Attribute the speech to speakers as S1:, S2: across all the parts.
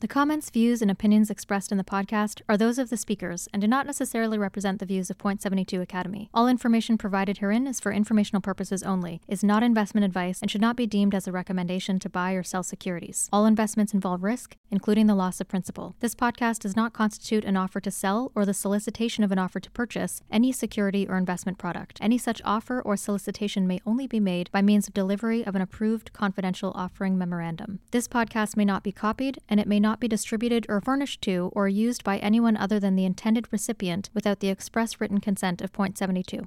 S1: The comments, views, and opinions expressed in the podcast are those of the speakers and do not necessarily represent the views of Point Seventy Two Academy. All information provided herein is for informational purposes only, is not investment advice, and should not be deemed as a recommendation to buy or sell securities. All investments involve risk, including the loss of principal. This podcast does not constitute an offer to sell or the solicitation of an offer to purchase any security or investment product. Any such offer or solicitation may only be made by means of delivery of an approved confidential offering memorandum. This podcast may not be copied, and it may not be distributed or furnished to or used by anyone other than the intended recipient without the express written consent of Point 72.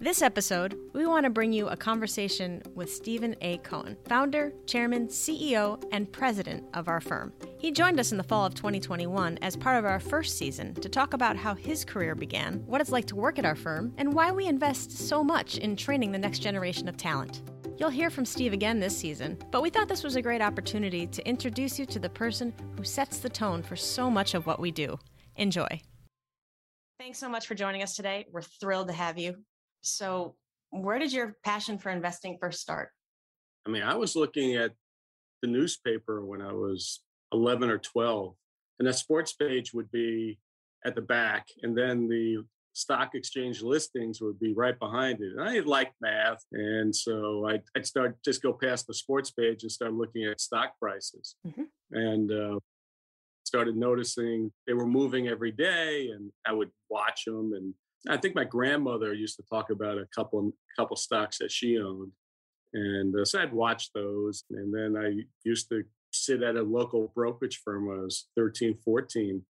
S2: This episode, we want to bring you a conversation with Steven A. Cohen, founder, chairman, CEO, and president of our firm. He joined us in the fall of 2021 as part of our first season to talk about how his career began, what it's like to work at our firm, and why we invest so much in training the next generation of talent. You'll hear from Steve again this season, but we thought this was a great opportunity to introduce you to the person who sets the tone for so much of what we do. Enjoy. Thanks so much for joining us today. We're thrilled to have you. So, where did your passion for investing first start?
S3: I mean, I was looking at the newspaper when I was 11 or 12, and that sports page would be at the back, and then the stock exchange listings would be right behind it. And I like math, and so I'd, I'd start just go past the sports page and start looking at stock prices, mm-hmm. and uh, started noticing they were moving every day, and I would watch them and I think my grandmother used to talk about a couple couple stocks that she owned, and uh, so I'd watch those. And then I used to sit at a local brokerage firm when I was 13, 14,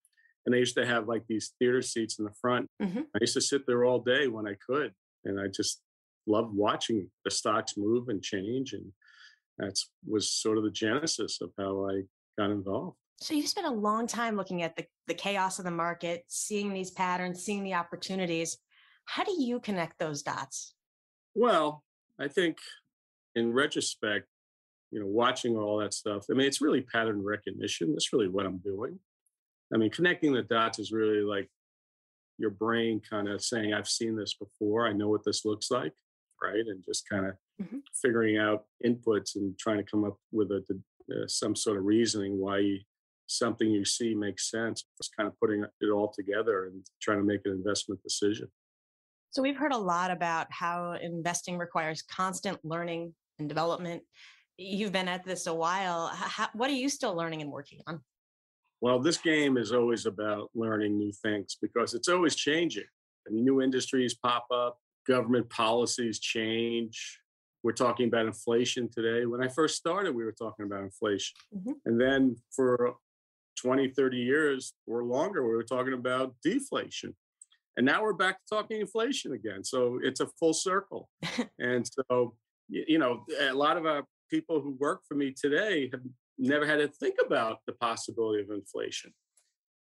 S3: and they used to have like these theater seats in the front. Mm-hmm. I used to sit there all day when I could, and I just loved watching the stocks move and change, and that's was sort of the genesis of how I got involved.
S2: So you've spent a long time looking at the, the chaos of the market, seeing these patterns, seeing the opportunities. How do you connect those dots?
S3: Well, I think in retrospect, you know, watching all that stuff, I mean, it's really pattern recognition. That's really what I'm doing. I mean, connecting the dots is really like your brain kind of saying, I've seen this before. I know what this looks like. Right. And just kind of mm-hmm. figuring out inputs and trying to come up with a, uh, some sort of reasoning why something you see makes sense. It's kind of putting it all together and trying to make an investment decision.
S2: So, we've heard a lot about how investing requires constant learning and development. You've been at this a while. How, what are you still learning and working on?
S3: Well, this game is always about learning new things because it's always changing. And new industries pop up, government policies change. We're talking about inflation today. When I first started, we were talking about inflation. Mm-hmm. And then for 20, 30 years or longer, we were talking about deflation. And now we're back to talking inflation again. So it's a full circle. and so, you know, a lot of our people who work for me today have never had to think about the possibility of inflation.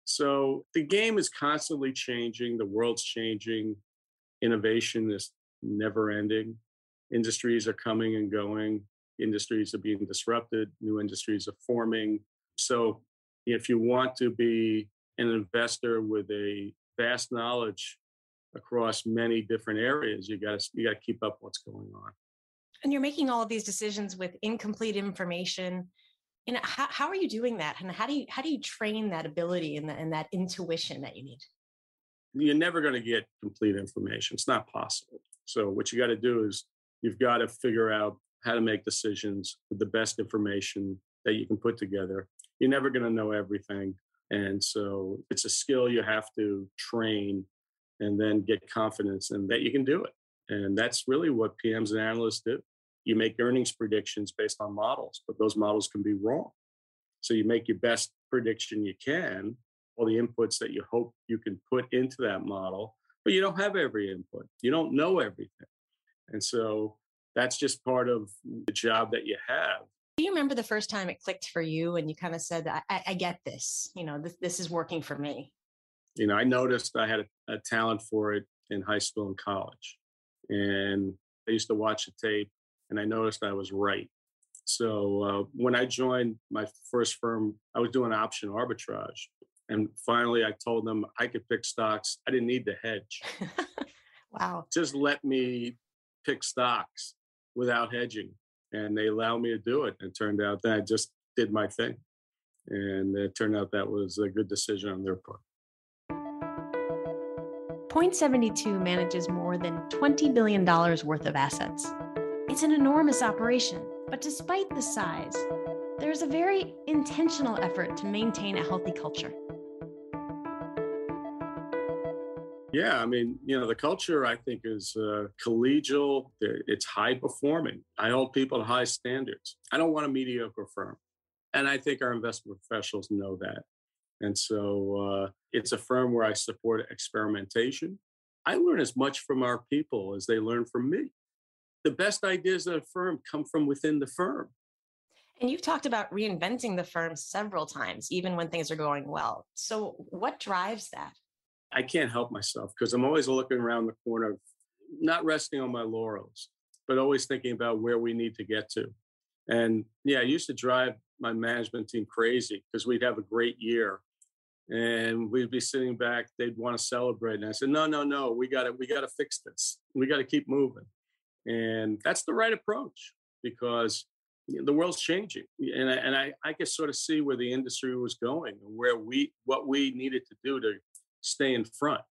S3: So the game is constantly changing, the world's changing, innovation is never ending. Industries are coming and going, industries are being disrupted, new industries are forming. So if you want to be an investor with a vast knowledge across many different areas, you got to you got to keep up what's going on.
S2: And you're making all of these decisions with incomplete information. You know, how, how are you doing that? And how do you how do you train that ability and, the, and that intuition that you need?
S3: You're never going to get complete information. It's not possible. So what you got to do is you've got to figure out how to make decisions with the best information that you can put together you're never going to know everything. And so it's a skill you have to train and then get confidence in that you can do it. And that's really what PMs and analysts do. You make earnings predictions based on models, but those models can be wrong. So you make your best prediction you can, all the inputs that you hope you can put into that model, but you don't have every input. You don't know everything. And so that's just part of the job that you have
S2: do you remember the first time it clicked for you and you kind of said, I, I get this, you know, this, this is working for me?
S3: You know, I noticed I had a, a talent for it in high school and college. And I used to watch the tape and I noticed I was right. So uh, when I joined my first firm, I was doing option arbitrage. And finally, I told them I could pick stocks. I didn't need to hedge.
S2: wow.
S3: Just let me pick stocks without hedging and they allowed me to do it. And it turned out that I just did my thing. And it turned out that was a good decision on their part.
S2: Point 72 manages more than $20 billion worth of assets. It's an enormous operation, but despite the size, there's a very intentional effort to maintain a healthy culture.
S3: Yeah, I mean, you know, the culture I think is uh, collegial. It's high performing. I hold people to high standards. I don't want a mediocre firm, and I think our investment professionals know that. And so uh, it's a firm where I support experimentation. I learn as much from our people as they learn from me. The best ideas of a firm come from within the firm.
S2: And you've talked about reinventing the firm several times, even when things are going well. So, what drives that?
S3: I can't help myself because I'm always looking around the corner, not resting on my laurels, but always thinking about where we need to get to. And yeah, I used to drive my management team crazy because we'd have a great year and we'd be sitting back they'd want to celebrate and i said no no no we got to we got to fix this we got to keep moving and that's the right approach because the world's changing and I, and I, I could sort of see where the industry was going and where we what we needed to do to stay in front.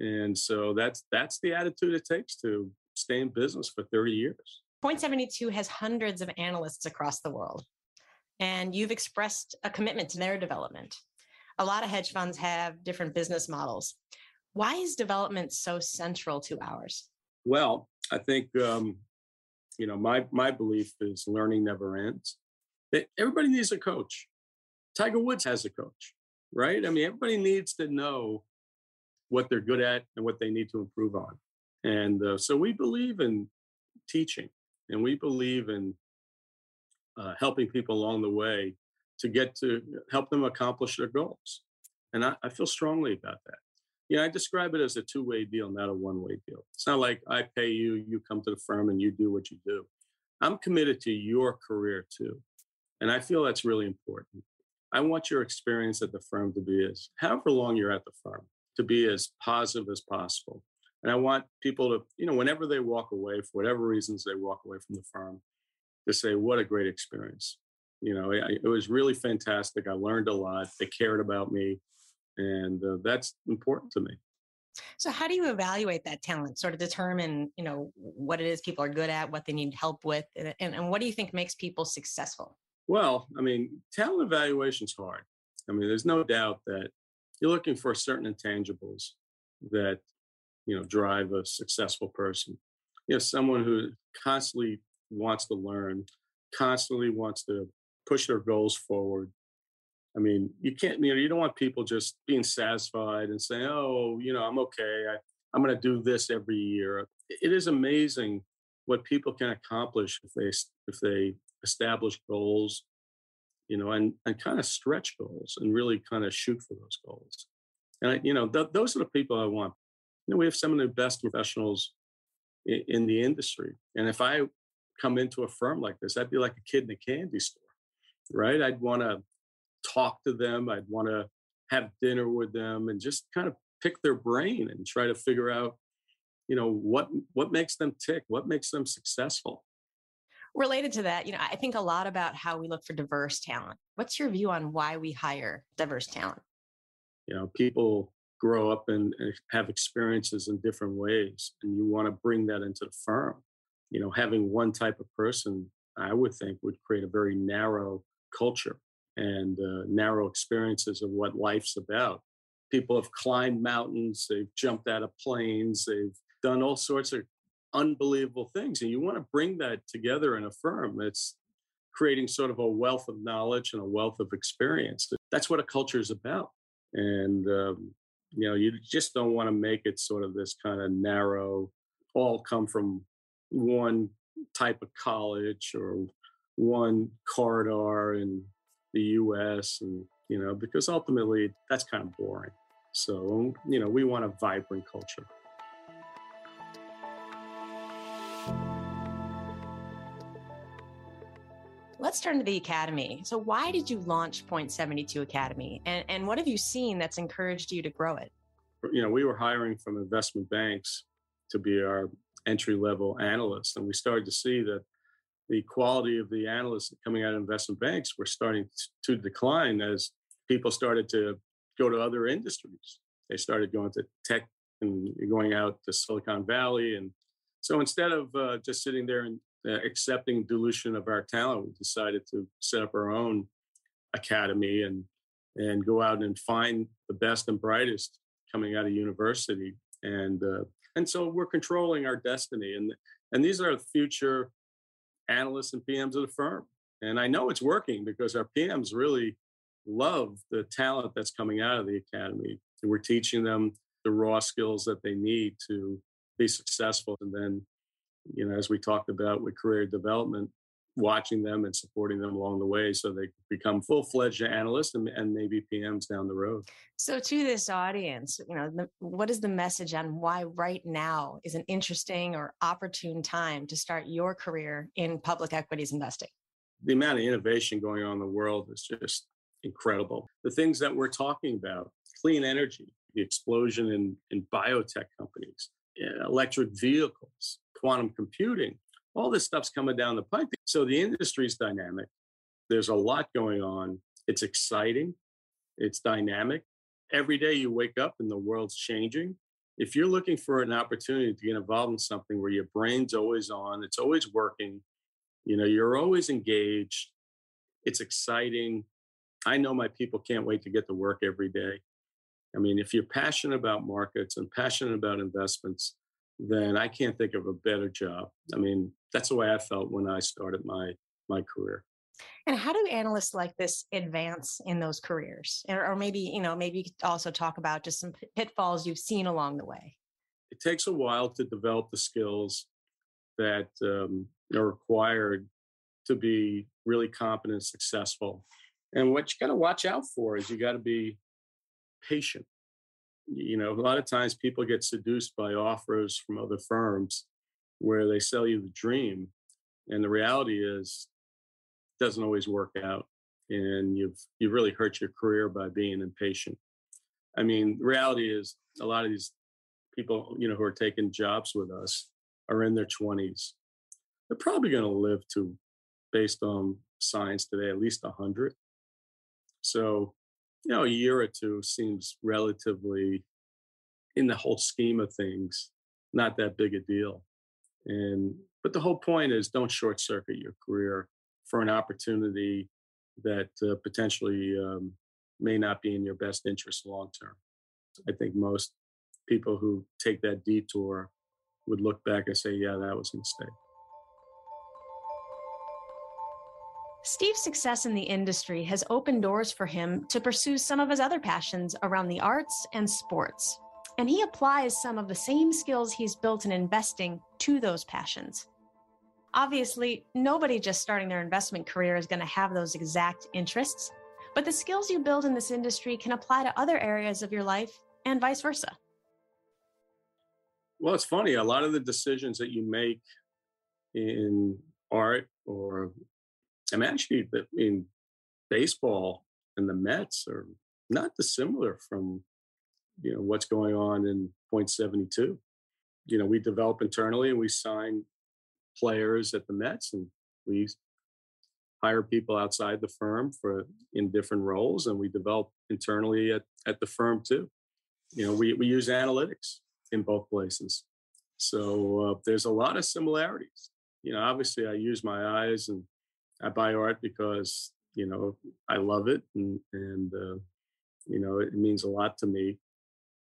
S3: And so that's that's the attitude it takes to stay in business for 30 years.
S2: Point 72 has hundreds of analysts across the world. And you've expressed a commitment to their development. A lot of hedge funds have different business models. Why is development so central to ours?
S3: Well, I think um, you know my my belief is learning never ends. Everybody needs a coach. Tiger Woods has a coach, right? I mean, everybody needs to know what they're good at and what they need to improve on. And uh, so we believe in teaching and we believe in uh, helping people along the way to get to help them accomplish their goals. And I, I feel strongly about that. Know, I describe it as a two way deal, not a one way deal. It's not like I pay you, you come to the firm and you do what you do. I'm committed to your career too. And I feel that's really important. I want your experience at the firm to be as however long you're at the firm to be as positive as possible. And I want people to, you know, whenever they walk away, for whatever reasons they walk away from the firm, to say, what a great experience. You know, it, it was really fantastic. I learned a lot. They cared about me. And uh, that's important to me.
S2: So, how do you evaluate that talent? Sort of determine, you know, what it is people are good at, what they need help with, and, and, what do you think makes people successful?
S3: Well, I mean, talent evaluation is hard. I mean, there's no doubt that you're looking for certain intangibles that you know drive a successful person you know someone who constantly wants to learn constantly wants to push their goals forward i mean you can't you know you don't want people just being satisfied and saying oh you know i'm okay I, i'm going to do this every year it is amazing what people can accomplish if they if they establish goals you know, and, and kind of stretch goals and really kind of shoot for those goals. And, I, you know, th- those are the people I want. You know, we have some of the best professionals in, in the industry. And if I come into a firm like this, I'd be like a kid in a candy store, right? I'd want to talk to them. I'd want to have dinner with them and just kind of pick their brain and try to figure out, you know, what what makes them tick, what makes them successful
S2: related to that, you know, I think a lot about how we look for diverse talent. What's your view on why we hire diverse talent?
S3: You know, people grow up and have experiences in different ways, and you want to bring that into the firm. You know, having one type of person, I would think, would create a very narrow culture and uh, narrow experiences of what life's about. People have climbed mountains, they've jumped out of planes, they've done all sorts of unbelievable things. And you want to bring that together in a firm. It's creating sort of a wealth of knowledge and a wealth of experience. That's what a culture is about. And, um, you know, you just don't want to make it sort of this kind of narrow, all come from one type of college or one corridor in the US. And, you know, because ultimately that's kind of boring. So, you know, we want a vibrant culture.
S2: Let's turn to the Academy. So, why did you launch Point 72 Academy? And, and what have you seen that's encouraged you to grow it?
S3: You know, we were hiring from investment banks to be our entry level analysts. And we started to see that the quality of the analysts coming out of investment banks were starting to decline as people started to go to other industries. They started going to tech and going out to Silicon Valley. And so instead of uh, just sitting there and uh, accepting dilution of our talent, we decided to set up our own academy and and go out and find the best and brightest coming out of university. And uh, and so we're controlling our destiny. And and these are future analysts and PMs of the firm. And I know it's working because our PMs really love the talent that's coming out of the academy. And We're teaching them the raw skills that they need to be successful. And then, you know, as we talked about with career development, watching them and supporting them along the way so they become full-fledged analysts and, and maybe PMs down the road.
S2: So to this audience, you know, the, what is the message on why right now is an interesting or opportune time to start your career in public equities investing?
S3: The amount of innovation going on in the world is just incredible. The things that we're talking about, clean energy, the explosion in, in biotech companies, eh, electric vehicles, quantum computing, all this stuff's coming down the pipe. So the industry's dynamic. There's a lot going on. It's exciting. It's dynamic. Every day you wake up and the world's changing. If you're looking for an opportunity to get involved in something where your brain's always on, it's always working, you know, you're always engaged, it's exciting. I know my people can't wait to get to work every day. I mean, if you're passionate about markets and passionate about investments, then I can't think of a better job. I mean, that's the way I felt when I started my my career.
S2: And how do analysts like this advance in those careers? Or, maybe, you know, maybe you could also talk about just some pitfalls you've seen along the way.
S3: It takes a while to develop the skills that um, are required to be really competent and successful. And what you got to watch out for is you got to be patient you know, a lot of times people get seduced by offers from other firms where they sell you the dream. And the reality is it doesn't always work out. And you've you've really hurt your career by being impatient. I mean, reality is a lot of these people, you know, who are taking jobs with us are in their 20s. They're probably going to live to, based on science today, at least 100. So you know, a year or two seems relatively, in the whole scheme of things, not that big a deal. And but the whole point is don't short circuit your career for an opportunity that uh, potentially um, may not be in your best interest long term. I think most people who take that detour would look back and say, "Yeah, that was a mistake."
S2: Steve's success in the industry has opened doors for him to pursue some of his other passions around the arts and sports. And he applies some of the same skills he's built in investing to those passions. Obviously, nobody just starting their investment career is going to have those exact interests, but the skills you build in this industry can apply to other areas of your life and vice versa.
S3: Well, it's funny. A lot of the decisions that you make in art or I'm actually in baseball and the Mets are not dissimilar from you know what's going on in point 72 you know we develop internally and we sign players at the mets and we hire people outside the firm for in different roles and we develop internally at, at the firm too. You know we, we use analytics in both places. So uh, there's a lot of similarities. You know obviously i use my eyes and I buy art because you know I love it and and uh, you know it means a lot to me.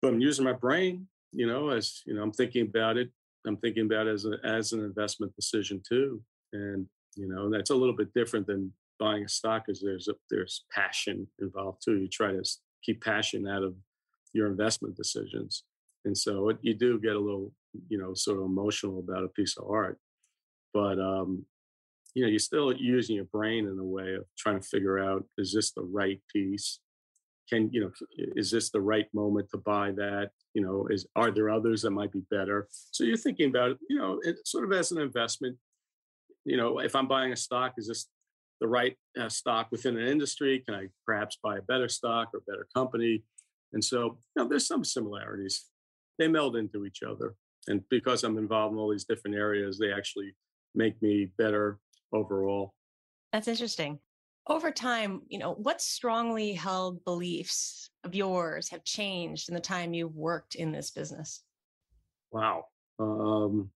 S3: But I'm using my brain, you know, as you know, I'm thinking about it. I'm thinking about it as a, as an investment decision too, and you know that's a little bit different than buying a stock, because there's a, there's passion involved too. You try to keep passion out of your investment decisions, and so it, you do get a little, you know, sort of emotional about a piece of art. But um, you know, you're still using your brain in a way of trying to figure out is this the right piece? Can you know, is this the right moment to buy that? You know, is are there others that might be better? So you're thinking about you know, it, sort of as an investment. You know, if I'm buying a stock, is this the right uh, stock within an industry? Can I perhaps buy a better stock or better company? And so, you know, there's some similarities. They meld into each other. And because I'm involved in all these different areas, they actually make me better overall.
S2: That's interesting. Over time, you know, what strongly held beliefs of yours have changed in the time you've worked in this business?
S3: Wow. Um,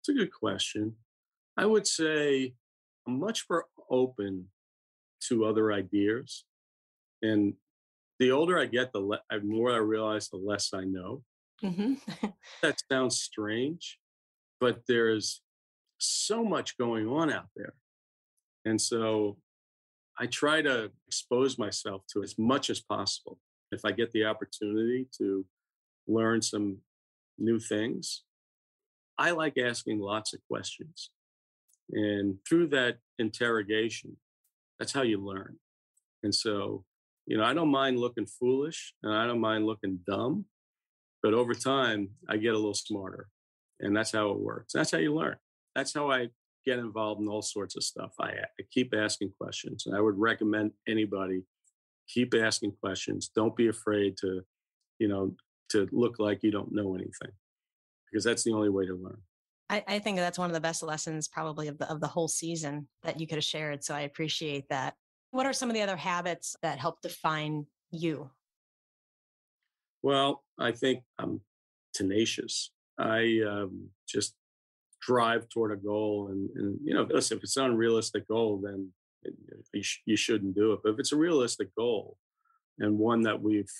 S3: it's a good question. I would say I'm much more open to other ideas. And the older I get, the le- more I realize, the less I know. Mm-hmm. that sounds strange, but there's so much going on out there. And so I try to expose myself to as much as possible. If I get the opportunity to learn some new things, I like asking lots of questions. And through that interrogation, that's how you learn. And so, you know, I don't mind looking foolish and I don't mind looking dumb, but over time, I get a little smarter. And that's how it works. That's how you learn. That's how I get involved in all sorts of stuff. I, I keep asking questions. And I would recommend anybody keep asking questions. Don't be afraid to, you know, to look like you don't know anything because that's the only way to learn.
S2: I, I think that's one of the best lessons probably of the of the whole season that you could have shared. So I appreciate that. What are some of the other habits that help define you?
S3: Well, I think I'm tenacious. I um, just drive toward a goal, and, and you know, listen, if it's an unrealistic goal, then you, sh- you shouldn't do it. But if it's a realistic goal and one that we've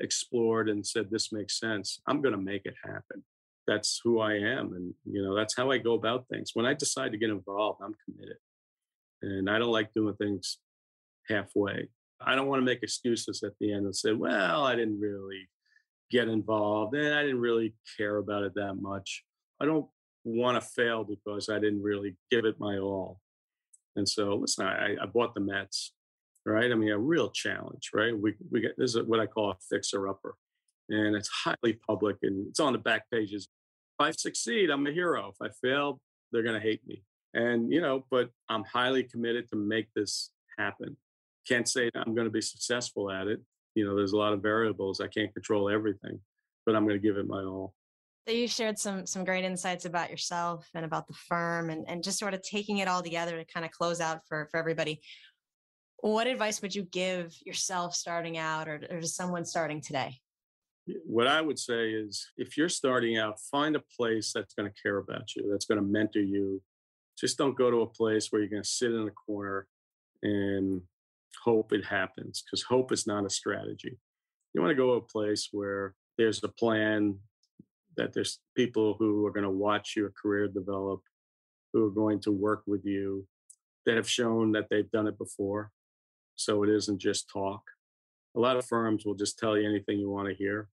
S3: explored and said this makes sense, I'm going to make it happen that's who I am. And, you know, that's how I go about things. When I decide to get involved, I'm committed. And I don't like doing things halfway. I don't want to make excuses at the end and say, well, I didn't really get involved and I didn't really care about it that much. I don't want to fail because I didn't really give it my all. And so, listen, I, I bought the Mets, right? I mean, a real challenge, right? We, we get this is what I call a fixer upper and it's highly public and it's on the back pages If I succeed, I'm a hero. If I fail, they're going to hate me. And, you know, but I'm highly committed to make this happen. Can't say I'm going to be successful at it. You know, there's a lot of variables. I can't control everything, but I'm going to give it my all.
S2: So you shared some some great insights about yourself and about the firm and, and just sort of taking it all together to kind of close out for, for everybody. What advice would you give yourself starting out or, or to someone starting today?
S3: what I would say is if you're starting out, find a place that's going to care about you, that's going to mentor you. Just don't go to a place where you're going to sit in a corner and hope it happens because hope is not a strategy. You want to go to a place where there's a plan, that there's people who are going to watch your career develop, who are going to work with you, that have shown that they've done it before. So it isn't just talk. A lot of firms will just tell you anything you want to hear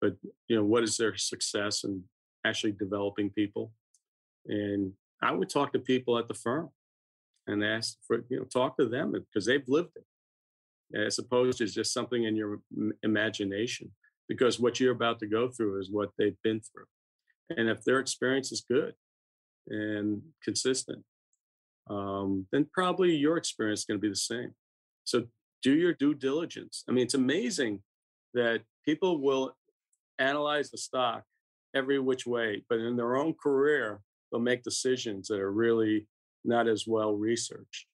S3: but you know what is their success in actually developing people and i would talk to people at the firm and ask for you know talk to them because they've lived it as opposed to just something in your imagination because what you're about to go through is what they've been through. And if their experience is good and consistent um, then probably your experience is going to be the same. So do your due diligence. I mean it's amazing that people will analyze the stock every which way, but in their own career, they'll make decisions that are really not as well researched.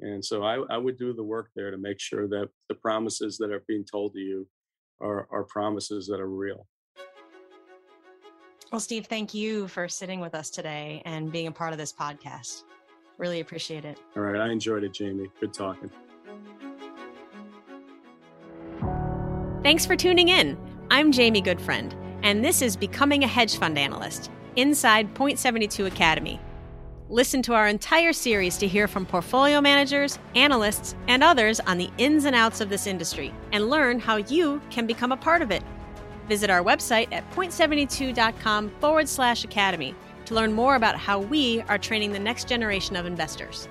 S3: And so I, I, would do the work there to make sure that the promises that are being told to you are, are promises that are real.
S2: Well, Steve, thank you for sitting with us today and being a part of this podcast. Really appreciate it.
S3: All right. I enjoyed it, Jaimi. Good talking.
S2: Thanks for tuning in. I'm Jaimi Goodfriend, and this is Becoming a Hedge Fund Analyst inside Point 72 Academy. Listen to our entire series to hear from portfolio managers, analysts, and others on the ins and outs of this industry and learn how you can become a part of it. Visit our website at point72.com forward slash academy to learn more about how we are training the next generation of investors.